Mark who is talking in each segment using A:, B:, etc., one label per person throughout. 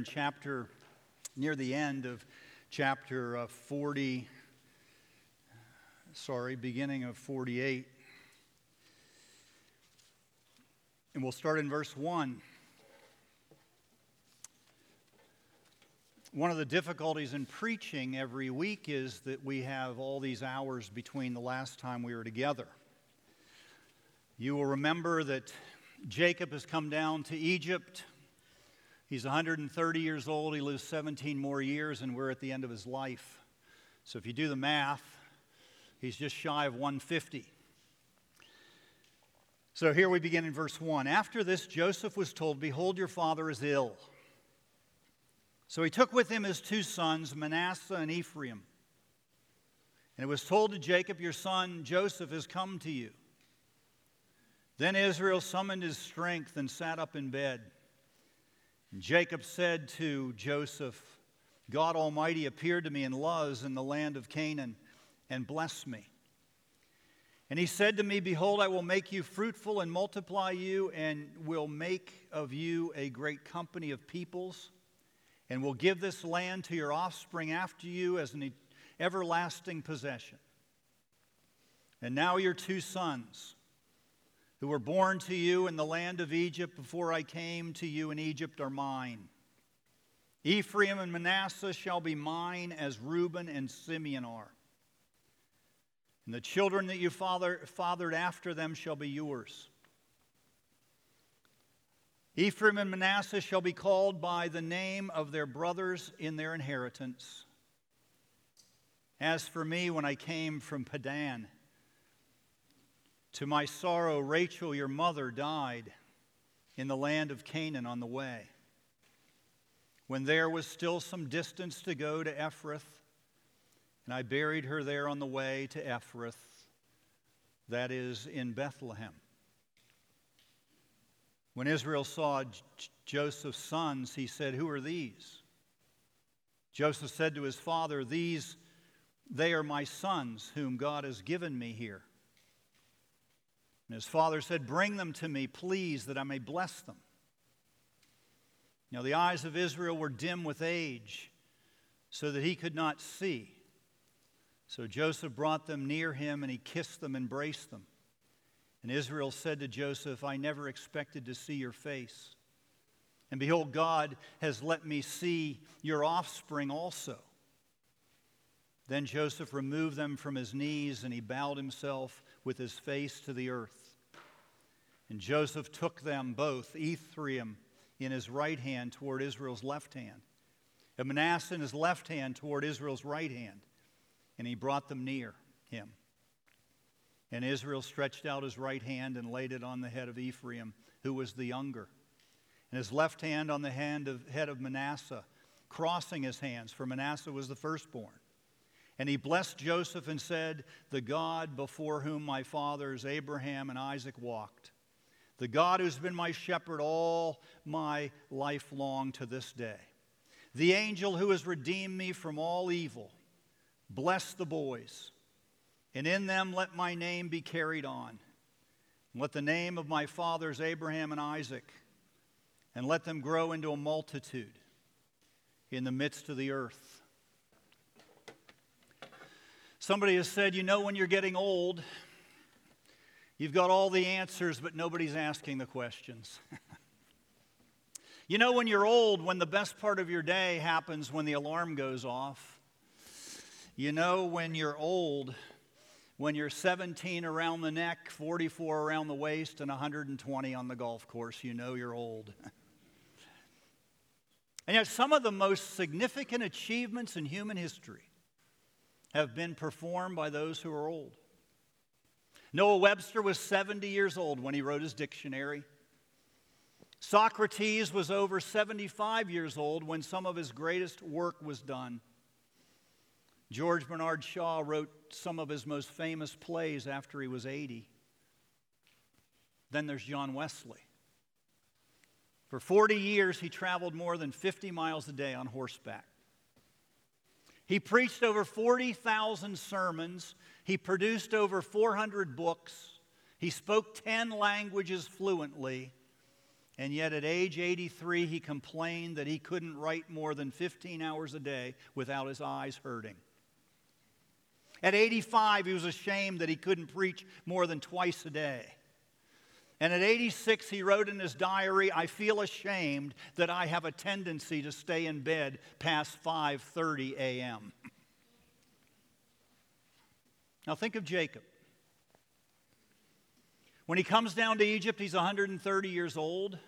A: in chapter, near the end of chapter uh, 40, sorry, beginning of 48. And we'll start in verse 1. One of the difficulties in preaching every week is that we have all these hours between the last time we were together. You will remember that Jacob has come down to Egypt. He's 130 years old. He lives 17 more years, and we're at the end of his life. So if you do the math, he's just shy of 150. So here we begin in verse 1. After this, Joseph was told, Behold, your father is ill. So he took with him his two sons, Manasseh and Ephraim. And it was told to Jacob, Your son Joseph has come to you. Then Israel summoned his strength and sat up in bed. Jacob said to Joseph, God Almighty appeared to me in Luz in the land of Canaan and blessed me. And he said to me, Behold, I will make you fruitful and multiply you, and will make of you a great company of peoples and will give this land to your offspring after you as an everlasting possession. And now your two sons, who were born to you in the land of Egypt before I came to you in Egypt, are mine. Ephraim and Manasseh shall be mine as Reuben and Simeon are. And the children that you father, fathered after them shall be yours. Ephraim and Manasseh shall be called by the name of their brothers in their inheritance. As for me, when I came from Paddan, to my sorrow, Rachel, your mother, died in the land of Canaan on the way. When there was still some distance to go to Ephrath, and I buried her there on the way to Ephrath, that is in Bethlehem. When Israel saw Joseph's sons, he said, Who are these? Joseph said to his father, These, they are my sons, whom God has given me here. And his father said, Bring them to me, please, that I may bless them. Now the eyes of Israel were dim with age, so that he could not see. So Joseph brought them near him, and he kissed them, embraced them. And Israel said to Joseph, I never expected to see your face. And behold, God has let me see your offspring also. Then Joseph removed them from his knees, and he bowed himself with his face to the earth. And Joseph took them both, Ephraim in his right hand toward Israel's left hand, and Manasseh in his left hand toward Israel's right hand, and he brought them near him. And Israel stretched out his right hand and laid it on the head of Ephraim, who was the younger, and his left hand on the hand of, head of Manasseh, crossing his hands, for Manasseh was the firstborn. And he blessed Joseph and said, The God before whom my fathers Abraham and Isaac walked, the God who's been my shepherd all my life long to this day, the angel who has redeemed me from all evil, bless the boys and in them let my name be carried on. And let the name of my fathers Abraham and Isaac, and let them grow into a multitude in the midst of the earth. Somebody has said, you know, when you're getting old, you've got all the answers, but nobody's asking the questions. you know, when you're old, when the best part of your day happens when the alarm goes off. You know, when you're old, when you're 17 around the neck, 44 around the waist, and 120 on the golf course, you know you're old. and yet, some of the most significant achievements in human history have been performed by those who are old. Noah Webster was 70 years old when he wrote his dictionary. Socrates was over 75 years old when some of his greatest work was done. George Bernard Shaw wrote some of his most famous plays after he was 80. Then there's John Wesley. For 40 years, he traveled more than 50 miles a day on horseback. He preached over 40,000 sermons. He produced over 400 books. He spoke 10 languages fluently. And yet, at age 83, he complained that he couldn't write more than 15 hours a day without his eyes hurting. At 85, he was ashamed that he couldn't preach more than twice a day. And at 86, he wrote in his diary, I feel ashamed that I have a tendency to stay in bed past 5:30 a.m. Now think of Jacob. When he comes down to Egypt, he's 130 years old.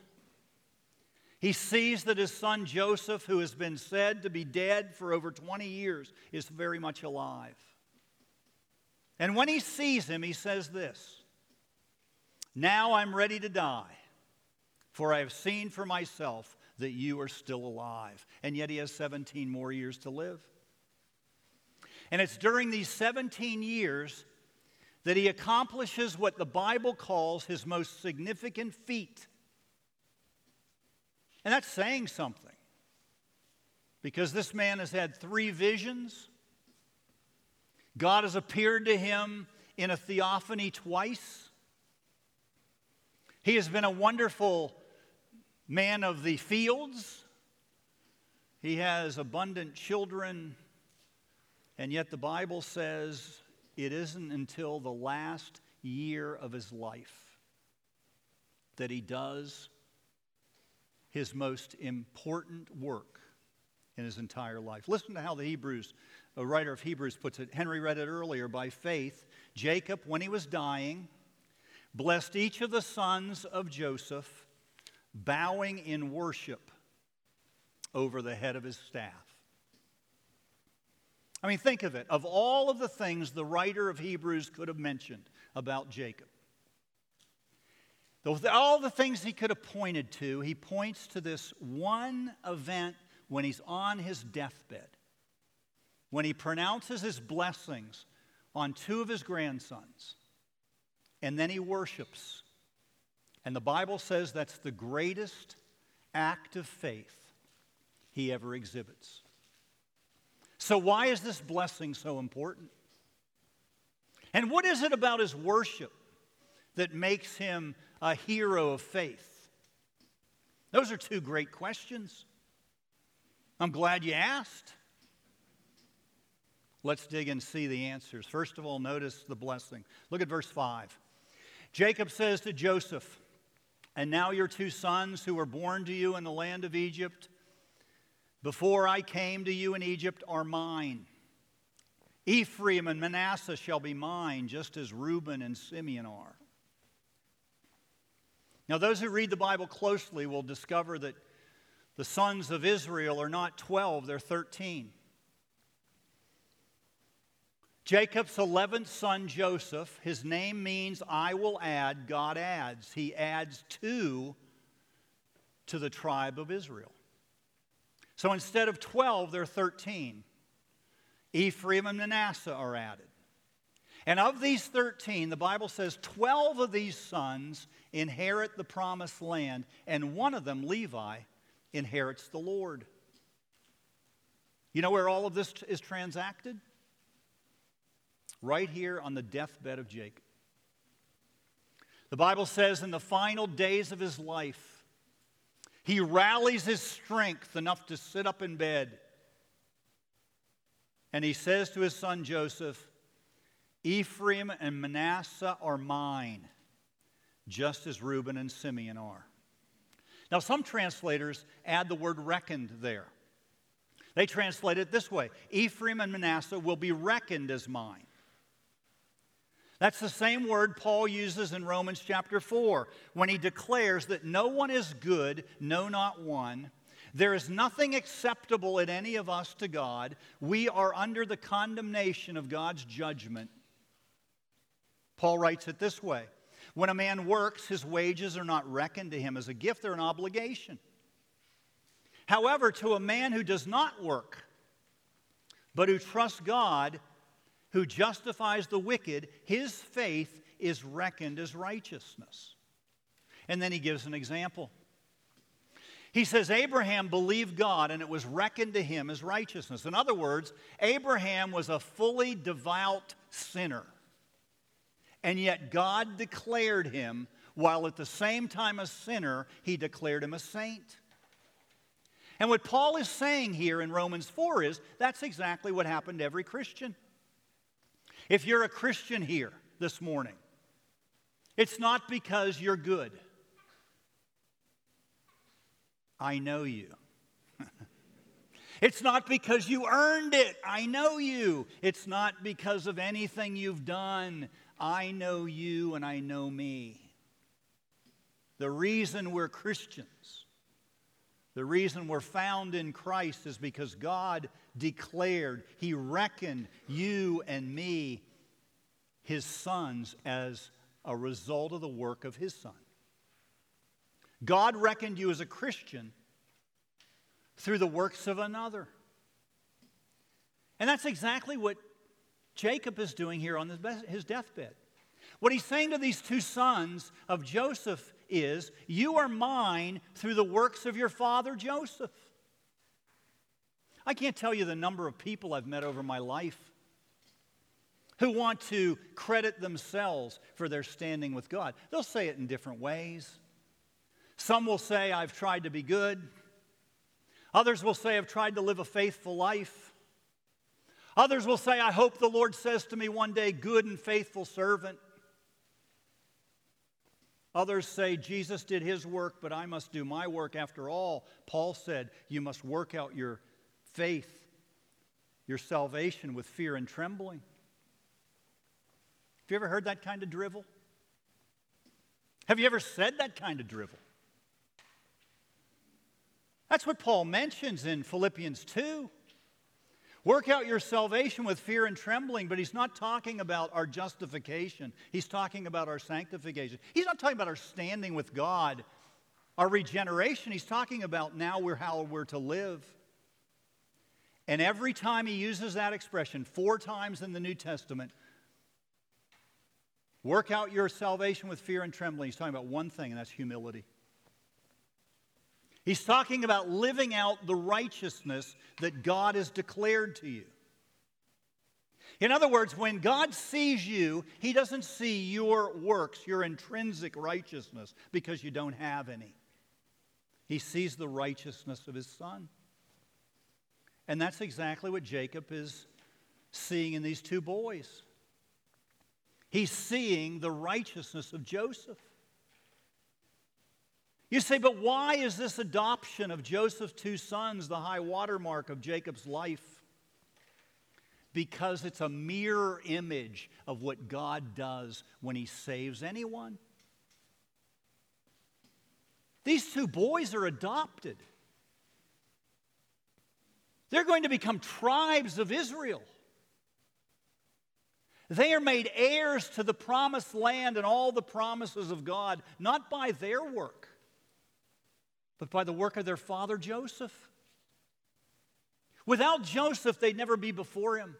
A: He sees that his son Joseph, who has been said to be dead for over 20 years, is very much alive. And when he sees him, he says this Now I'm ready to die, for I have seen for myself that you are still alive. And yet he has 17 more years to live. And it's during these 17 years that he accomplishes what the Bible calls his most significant feat. And that's saying something. Because this man has had three visions. God has appeared to him in a theophany twice. He has been a wonderful man of the fields. He has abundant children. And yet the Bible says it isn't until the last year of his life that he does his most important work in his entire life. Listen to how the Hebrews, a writer of Hebrews puts it. Henry read it earlier. By faith, Jacob, when he was dying, blessed each of the sons of Joseph, bowing in worship over the head of his staff. I mean, think of it. Of all of the things the writer of Hebrews could have mentioned about Jacob, all the things he could have pointed to, he points to this one event when he's on his deathbed, when he pronounces his blessings on two of his grandsons, and then he worships. And the Bible says that's the greatest act of faith he ever exhibits. So, why is this blessing so important? And what is it about his worship that makes him a hero of faith? Those are two great questions. I'm glad you asked. Let's dig and see the answers. First of all, notice the blessing. Look at verse 5. Jacob says to Joseph, And now your two sons who were born to you in the land of Egypt, before I came to you in Egypt, are mine. Ephraim and Manasseh shall be mine, just as Reuben and Simeon are. Now, those who read the Bible closely will discover that the sons of Israel are not 12, they're 13. Jacob's 11th son, Joseph, his name means I will add, God adds. He adds two to the tribe of Israel. So instead of 12, there are 13. Ephraim and Manasseh are added. And of these 13, the Bible says 12 of these sons inherit the promised land, and one of them, Levi, inherits the Lord. You know where all of this is transacted? Right here on the deathbed of Jacob. The Bible says in the final days of his life, he rallies his strength enough to sit up in bed. And he says to his son Joseph, Ephraim and Manasseh are mine, just as Reuben and Simeon are. Now, some translators add the word reckoned there. They translate it this way Ephraim and Manasseh will be reckoned as mine. That's the same word Paul uses in Romans chapter 4 when he declares that no one is good, no, not one. There is nothing acceptable in any of us to God. We are under the condemnation of God's judgment. Paul writes it this way When a man works, his wages are not reckoned to him as a gift, they're an obligation. However, to a man who does not work, but who trusts God, who justifies the wicked, his faith is reckoned as righteousness. And then he gives an example. He says, Abraham believed God and it was reckoned to him as righteousness. In other words, Abraham was a fully devout sinner. And yet God declared him while at the same time a sinner, he declared him a saint. And what Paul is saying here in Romans 4 is that's exactly what happened to every Christian. If you're a Christian here this morning, it's not because you're good. I know you. it's not because you earned it. I know you. It's not because of anything you've done. I know you and I know me. The reason we're Christians the reason we're found in Christ is because God declared, He reckoned you and me His sons as a result of the work of His Son. God reckoned you as a Christian through the works of another. And that's exactly what Jacob is doing here on his deathbed. What he's saying to these two sons of Joseph is, You are mine through the works of your father Joseph. I can't tell you the number of people I've met over my life who want to credit themselves for their standing with God. They'll say it in different ways. Some will say, I've tried to be good. Others will say, I've tried to live a faithful life. Others will say, I hope the Lord says to me one day, good and faithful servant. Others say Jesus did his work, but I must do my work. After all, Paul said, You must work out your faith, your salvation with fear and trembling. Have you ever heard that kind of drivel? Have you ever said that kind of drivel? That's what Paul mentions in Philippians 2. Work out your salvation with fear and trembling, but he's not talking about our justification. He's talking about our sanctification. He's not talking about our standing with God, our regeneration. He's talking about now we're how we're to live. And every time he uses that expression, four times in the New Testament, work out your salvation with fear and trembling, he's talking about one thing, and that's humility. He's talking about living out the righteousness that God has declared to you. In other words, when God sees you, He doesn't see your works, your intrinsic righteousness, because you don't have any. He sees the righteousness of His Son. And that's exactly what Jacob is seeing in these two boys. He's seeing the righteousness of Joseph. You say, but why is this adoption of Joseph's two sons the high watermark of Jacob's life? Because it's a mirror image of what God does when He saves anyone. These two boys are adopted. They're going to become tribes of Israel. They are made heirs to the promised land and all the promises of God, not by their work, but by the work of their father Joseph. Without Joseph, they'd never be before him.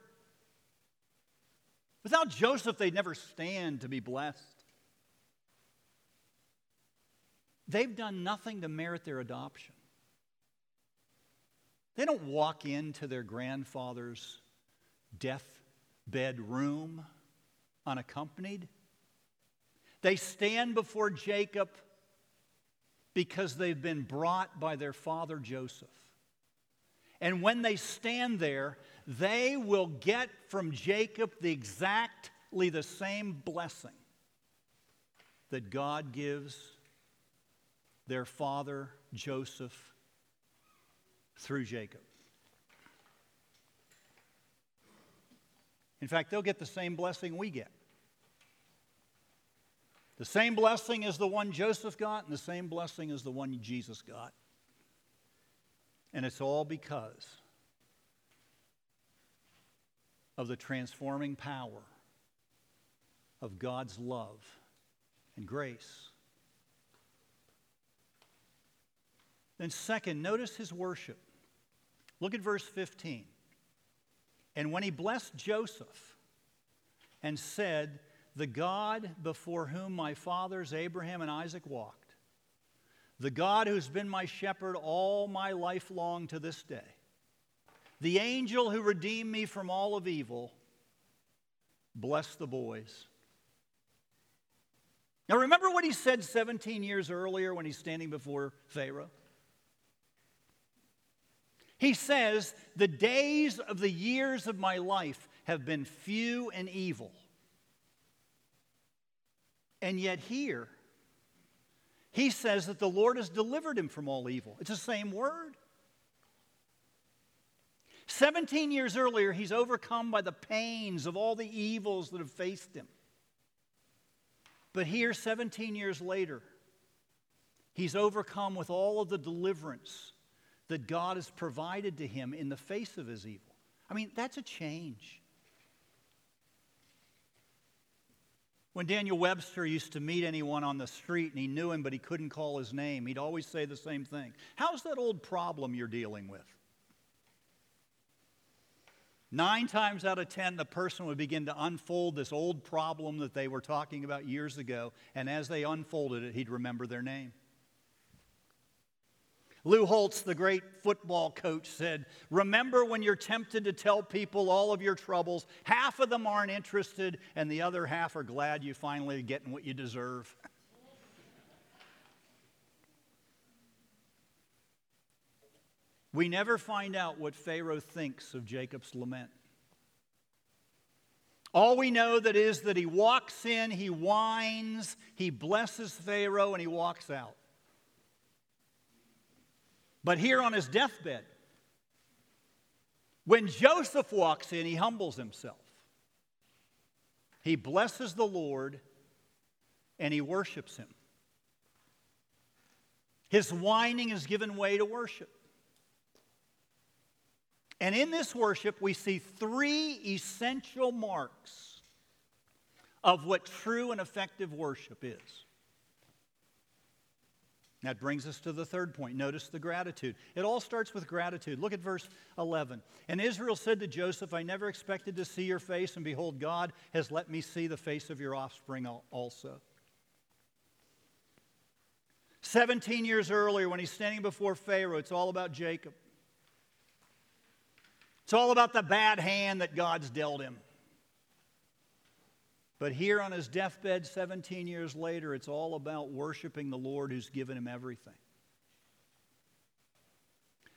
A: Without Joseph, they'd never stand to be blessed. They've done nothing to merit their adoption. They don't walk into their grandfather's deathbed room unaccompanied. They stand before Jacob because they've been brought by their father Joseph. And when they stand there, they will get from Jacob the exactly the same blessing that God gives their father Joseph through Jacob. In fact, they'll get the same blessing we get. The same blessing as the one Joseph got, and the same blessing as the one Jesus got. And it's all because of the transforming power of God's love and grace. Then, second, notice his worship. Look at verse 15. And when he blessed Joseph and said, the God before whom my fathers Abraham and Isaac walked, the God who's been my shepherd all my life long to this day, the angel who redeemed me from all of evil, bless the boys. Now, remember what he said 17 years earlier when he's standing before Pharaoh? He says, The days of the years of my life have been few and evil. And yet, here, he says that the Lord has delivered him from all evil. It's the same word. 17 years earlier, he's overcome by the pains of all the evils that have faced him. But here, 17 years later, he's overcome with all of the deliverance that God has provided to him in the face of his evil. I mean, that's a change. When Daniel Webster used to meet anyone on the street and he knew him but he couldn't call his name, he'd always say the same thing How's that old problem you're dealing with? Nine times out of ten, the person would begin to unfold this old problem that they were talking about years ago, and as they unfolded it, he'd remember their name. Lou Holtz, the great football coach, said, Remember when you're tempted to tell people all of your troubles, half of them aren't interested, and the other half are glad you finally are getting what you deserve. we never find out what Pharaoh thinks of Jacob's lament. All we know that is that he walks in, he whines, he blesses Pharaoh, and he walks out. But here on his deathbed, when Joseph walks in, he humbles himself. He blesses the Lord and he worships him. His whining is given way to worship. And in this worship, we see three essential marks of what true and effective worship is. That brings us to the third point. Notice the gratitude. It all starts with gratitude. Look at verse 11. And Israel said to Joseph, I never expected to see your face, and behold, God has let me see the face of your offspring also. 17 years earlier, when he's standing before Pharaoh, it's all about Jacob. It's all about the bad hand that God's dealt him. But here on his deathbed, 17 years later, it's all about worshiping the Lord who's given him everything.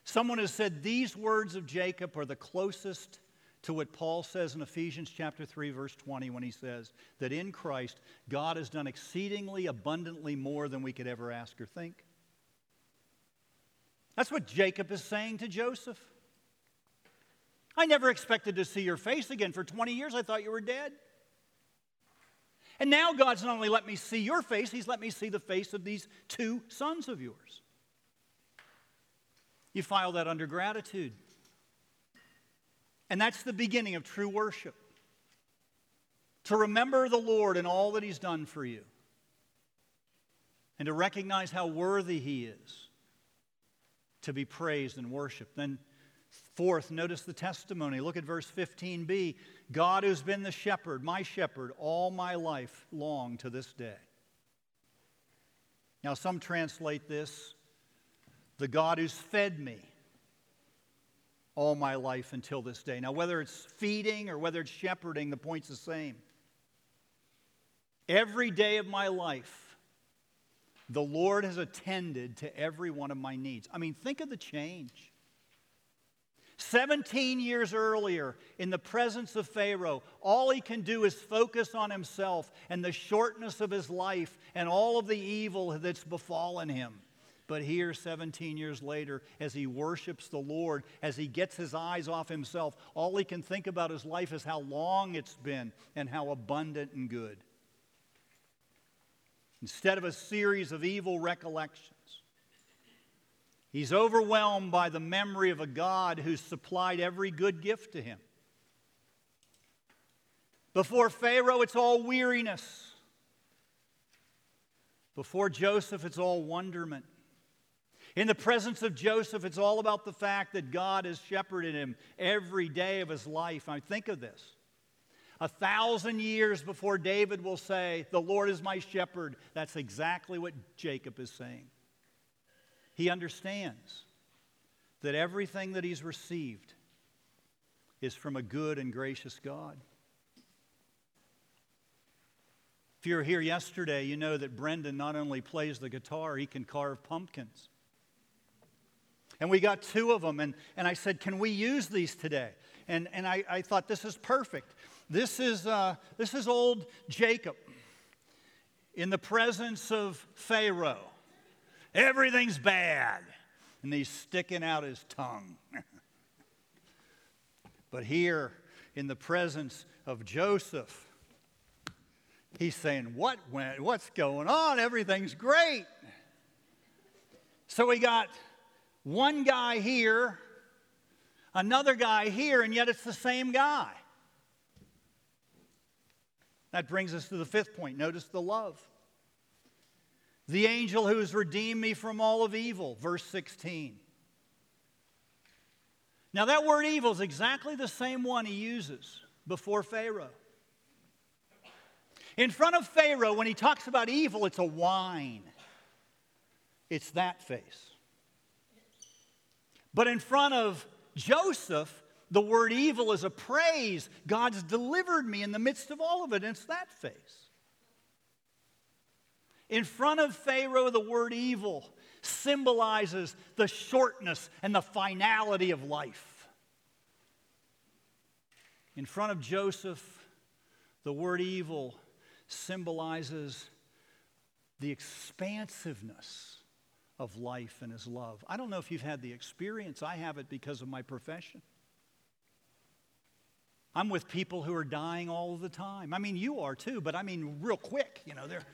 A: Someone has said these words of Jacob are the closest to what Paul says in Ephesians chapter 3 verse 20 when he says that in Christ God has done exceedingly abundantly more than we could ever ask or think. That's what Jacob is saying to Joseph. I never expected to see your face again for 20 years. I thought you were dead. And now God's not only let me see your face, He's let me see the face of these two sons of yours. You file that under gratitude. And that's the beginning of true worship. To remember the Lord and all that He's done for you. And to recognize how worthy He is to be praised and worshiped. Then Fourth, notice the testimony. Look at verse 15b. God who's been the shepherd, my shepherd, all my life long to this day. Now, some translate this the God who's fed me all my life until this day. Now, whether it's feeding or whether it's shepherding, the point's the same. Every day of my life, the Lord has attended to every one of my needs. I mean, think of the change. 17 years earlier, in the presence of Pharaoh, all he can do is focus on himself and the shortness of his life and all of the evil that's befallen him. But here, 17 years later, as he worships the Lord, as he gets his eyes off himself, all he can think about his life is how long it's been and how abundant and good. Instead of a series of evil recollections, He's overwhelmed by the memory of a God who's supplied every good gift to him. Before Pharaoh, it's all weariness. Before Joseph, it's all wonderment. In the presence of Joseph, it's all about the fact that God has shepherded him every day of his life. I think of this. A thousand years before David will say, The Lord is my shepherd, that's exactly what Jacob is saying. He understands that everything that he's received is from a good and gracious God. If you were here yesterday, you know that Brendan not only plays the guitar, he can carve pumpkins. And we got two of them, and, and I said, Can we use these today? And, and I, I thought, This is perfect. This is, uh, this is old Jacob in the presence of Pharaoh. Everything's bad. And he's sticking out his tongue. but here, in the presence of Joseph, he's saying, What went? What's going on? Everything's great. So we got one guy here, another guy here, and yet it's the same guy. That brings us to the fifth point. Notice the love. The angel who has redeemed me from all of evil, verse 16. Now, that word evil is exactly the same one he uses before Pharaoh. In front of Pharaoh, when he talks about evil, it's a whine. It's that face. But in front of Joseph, the word evil is a praise. God's delivered me in the midst of all of it. And it's that face. In front of Pharaoh, the word evil symbolizes the shortness and the finality of life. In front of Joseph, the word evil symbolizes the expansiveness of life and his love. I don't know if you've had the experience, I have it because of my profession. I'm with people who are dying all the time. I mean, you are too, but I mean, real quick. You know, they're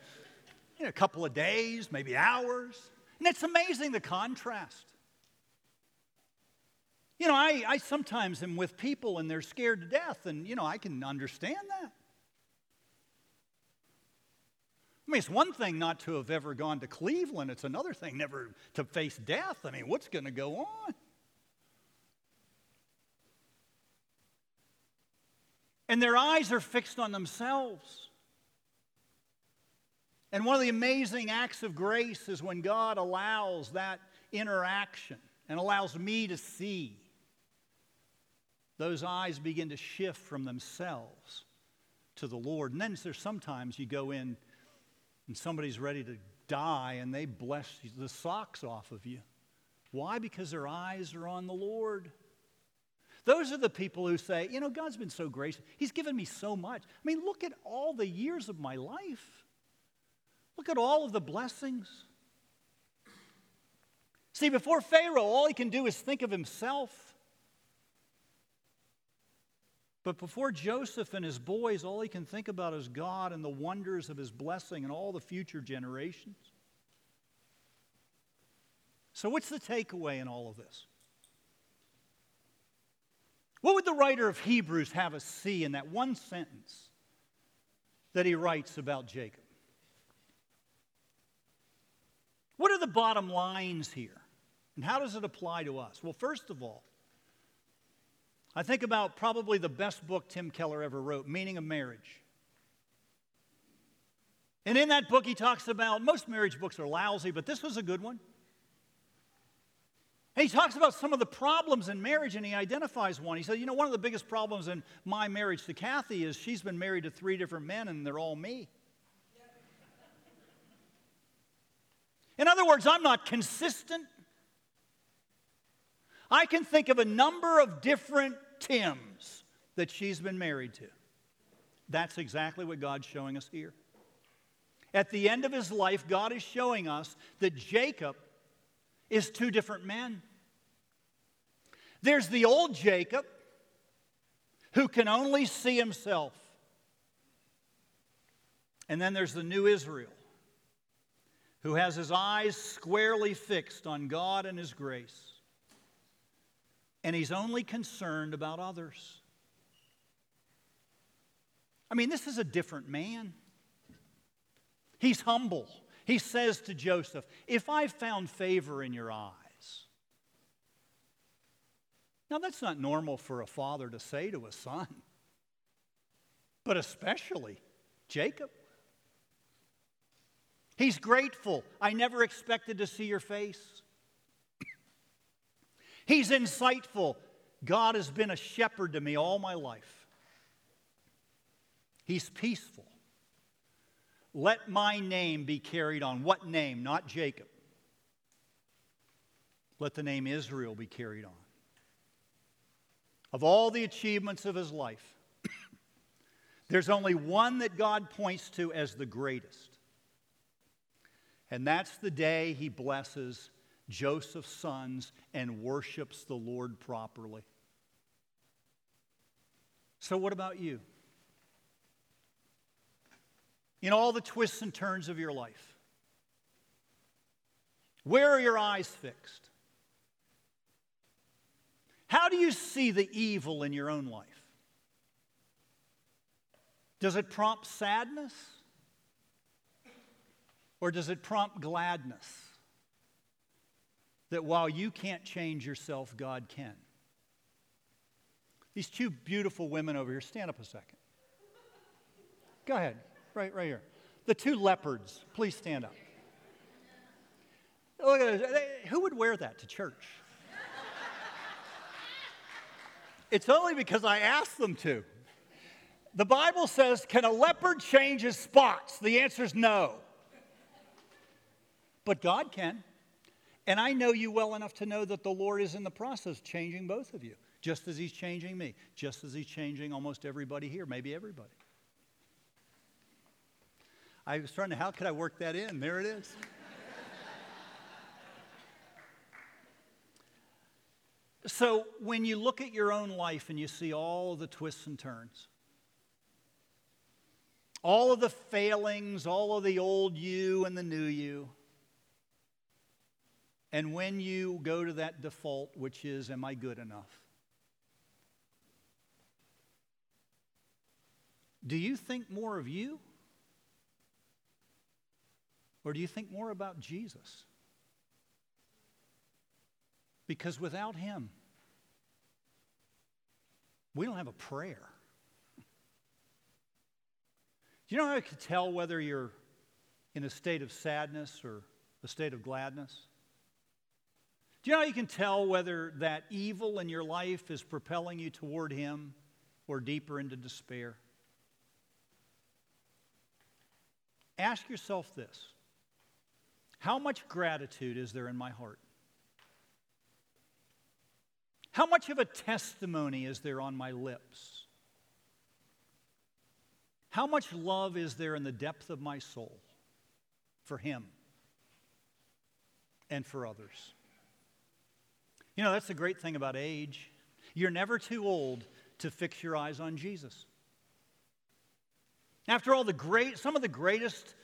A: know, a couple of days, maybe hours. And it's amazing the contrast. You know, I, I sometimes am with people and they're scared to death, and, you know, I can understand that. I mean, it's one thing not to have ever gone to Cleveland, it's another thing never to face death. I mean, what's going to go on? and their eyes are fixed on themselves. And one of the amazing acts of grace is when God allows that interaction and allows me to see. Those eyes begin to shift from themselves to the Lord. And then there's sometimes you go in and somebody's ready to die and they bless the socks off of you. Why? Because their eyes are on the Lord. Those are the people who say, you know, God's been so gracious. He's given me so much. I mean, look at all the years of my life. Look at all of the blessings. See, before Pharaoh, all he can do is think of himself. But before Joseph and his boys, all he can think about is God and the wonders of his blessing and all the future generations. So, what's the takeaway in all of this? What would the writer of Hebrews have us see in that one sentence that he writes about Jacob? What are the bottom lines here? And how does it apply to us? Well, first of all, I think about probably the best book Tim Keller ever wrote, Meaning of Marriage. And in that book, he talks about most marriage books are lousy, but this was a good one. And he talks about some of the problems in marriage and he identifies one. He said, You know, one of the biggest problems in my marriage to Kathy is she's been married to three different men and they're all me. In other words, I'm not consistent. I can think of a number of different Tims that she's been married to. That's exactly what God's showing us here. At the end of his life, God is showing us that Jacob is two different men. There's the old Jacob who can only see himself. And then there's the new Israel who has his eyes squarely fixed on God and his grace. And he's only concerned about others. I mean, this is a different man. He's humble. He says to Joseph, If I found favor in your eyes. Now, that's not normal for a father to say to a son, but especially Jacob. He's grateful. I never expected to see your face. He's insightful. God has been a shepherd to me all my life. He's peaceful. Let my name be carried on. What name? Not Jacob. Let the name Israel be carried on. Of all the achievements of his life, there's only one that God points to as the greatest. And that's the day he blesses Joseph's sons and worships the Lord properly. So, what about you? In all the twists and turns of your life, where are your eyes fixed? How do you see the evil in your own life? Does it prompt sadness? Or does it prompt gladness? That while you can't change yourself, God can. These two beautiful women over here, stand up a second. Go ahead, right, right here. The two leopards, please stand up. Look at this. Who would wear that to church? It's only because I asked them to. The Bible says, Can a leopard change his spots? The answer is no. But God can. And I know you well enough to know that the Lord is in the process of changing both of you, just as He's changing me, just as He's changing almost everybody here, maybe everybody. I was trying to, how could I work that in? There it is. So, when you look at your own life and you see all of the twists and turns, all of the failings, all of the old you and the new you, and when you go to that default, which is, Am I good enough? Do you think more of you? Or do you think more about Jesus? Because without Him, we don't have a prayer. Do you know how I can tell whether you're in a state of sadness or a state of gladness? Do you know how you can tell whether that evil in your life is propelling you toward Him or deeper into despair? Ask yourself this How much gratitude is there in my heart? How much of a testimony is there on my lips? How much love is there in the depth of my soul for Him and for others? You know, that's the great thing about age. You're never too old to fix your eyes on Jesus. After all, the great, some of the greatest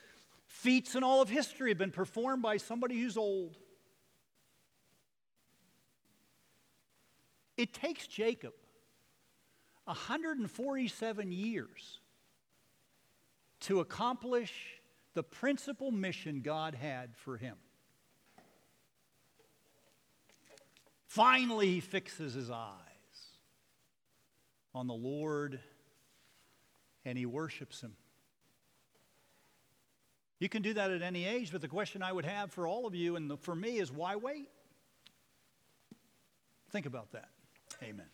A: feats in all of history have been performed by somebody who's old. It takes Jacob 147 years to accomplish the principal mission God had for him. Finally, he fixes his eyes on the Lord and he worships him. You can do that at any age, but the question I would have for all of you and for me is why wait? Think about that. Amen.